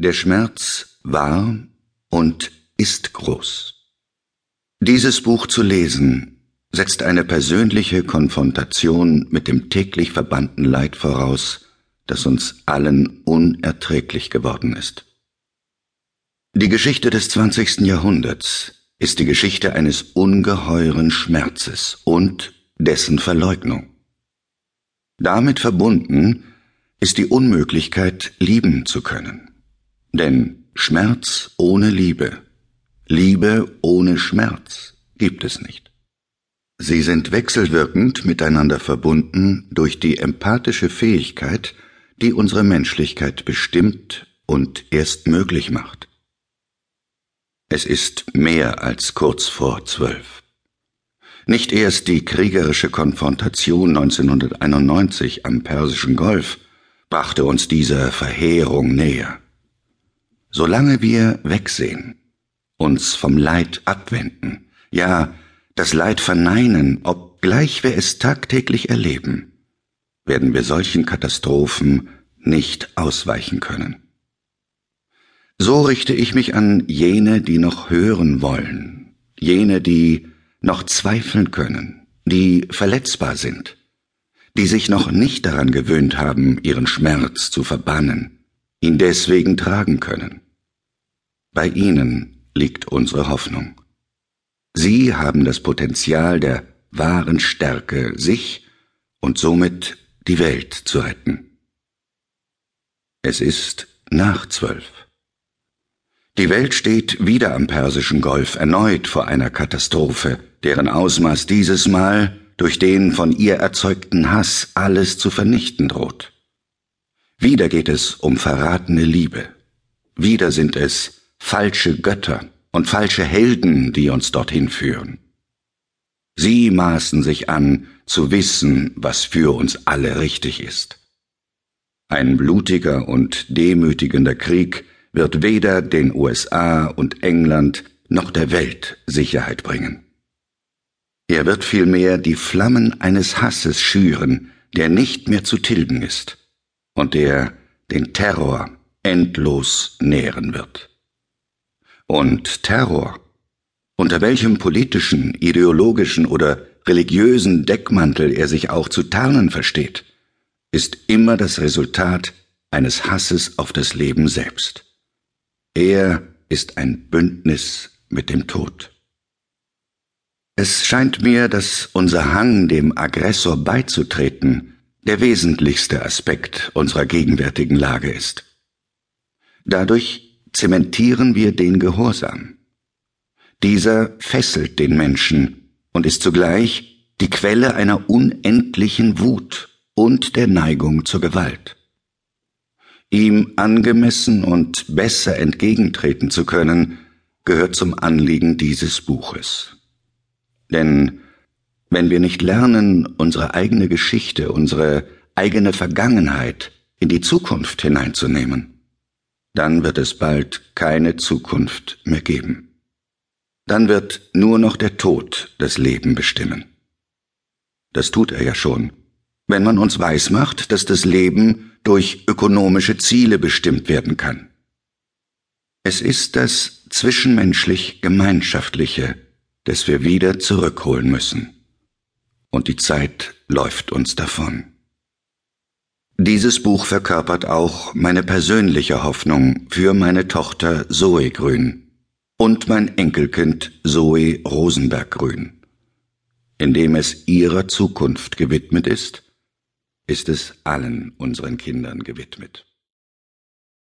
Der Schmerz war und ist groß. Dieses Buch zu lesen setzt eine persönliche Konfrontation mit dem täglich verbannten Leid voraus, das uns allen unerträglich geworden ist. Die Geschichte des 20. Jahrhunderts ist die Geschichte eines ungeheuren Schmerzes und dessen Verleugnung. Damit verbunden ist die Unmöglichkeit, lieben zu können. Denn Schmerz ohne Liebe, Liebe ohne Schmerz gibt es nicht. Sie sind wechselwirkend miteinander verbunden durch die empathische Fähigkeit, die unsere Menschlichkeit bestimmt und erst möglich macht. Es ist mehr als kurz vor zwölf. Nicht erst die kriegerische Konfrontation 1991 am Persischen Golf brachte uns dieser Verheerung näher. Solange wir wegsehen, uns vom Leid abwenden, ja das Leid verneinen, obgleich wir es tagtäglich erleben, werden wir solchen Katastrophen nicht ausweichen können. So richte ich mich an jene, die noch hören wollen, jene, die noch zweifeln können, die verletzbar sind, die sich noch nicht daran gewöhnt haben, ihren Schmerz zu verbannen, ihn deswegen tragen können. Bei ihnen liegt unsere Hoffnung. Sie haben das Potenzial der wahren Stärke, sich und somit die Welt zu retten. Es ist nach zwölf. Die Welt steht wieder am Persischen Golf erneut vor einer Katastrophe, deren Ausmaß dieses Mal durch den von ihr erzeugten Hass alles zu vernichten droht. Wieder geht es um verratene Liebe. Wieder sind es falsche Götter und falsche Helden, die uns dorthin führen. Sie maßen sich an, zu wissen, was für uns alle richtig ist. Ein blutiger und demütigender Krieg wird weder den USA und England noch der Welt Sicherheit bringen. Er wird vielmehr die Flammen eines Hasses schüren, der nicht mehr zu tilgen ist und der den Terror endlos nähren wird. Und Terror, unter welchem politischen, ideologischen oder religiösen Deckmantel er sich auch zu tarnen versteht, ist immer das Resultat eines Hasses auf das Leben selbst. Er ist ein Bündnis mit dem Tod. Es scheint mir, dass unser Hang, dem Aggressor beizutreten, der wesentlichste Aspekt unserer gegenwärtigen Lage ist. Dadurch zementieren wir den Gehorsam. Dieser fesselt den Menschen und ist zugleich die Quelle einer unendlichen Wut und der Neigung zur Gewalt. Ihm angemessen und besser entgegentreten zu können, gehört zum Anliegen dieses Buches. Denn wenn wir nicht lernen, unsere eigene Geschichte, unsere eigene Vergangenheit in die Zukunft hineinzunehmen, dann wird es bald keine Zukunft mehr geben. Dann wird nur noch der Tod das Leben bestimmen. Das tut er ja schon, wenn man uns weismacht, dass das Leben durch ökonomische Ziele bestimmt werden kann. Es ist das zwischenmenschlich Gemeinschaftliche, das wir wieder zurückholen müssen. Und die Zeit läuft uns davon. Dieses Buch verkörpert auch meine persönliche Hoffnung für meine Tochter Zoe Grün und mein Enkelkind Zoe Rosenberg Grün, indem es ihrer Zukunft gewidmet ist ist es allen unseren Kindern gewidmet.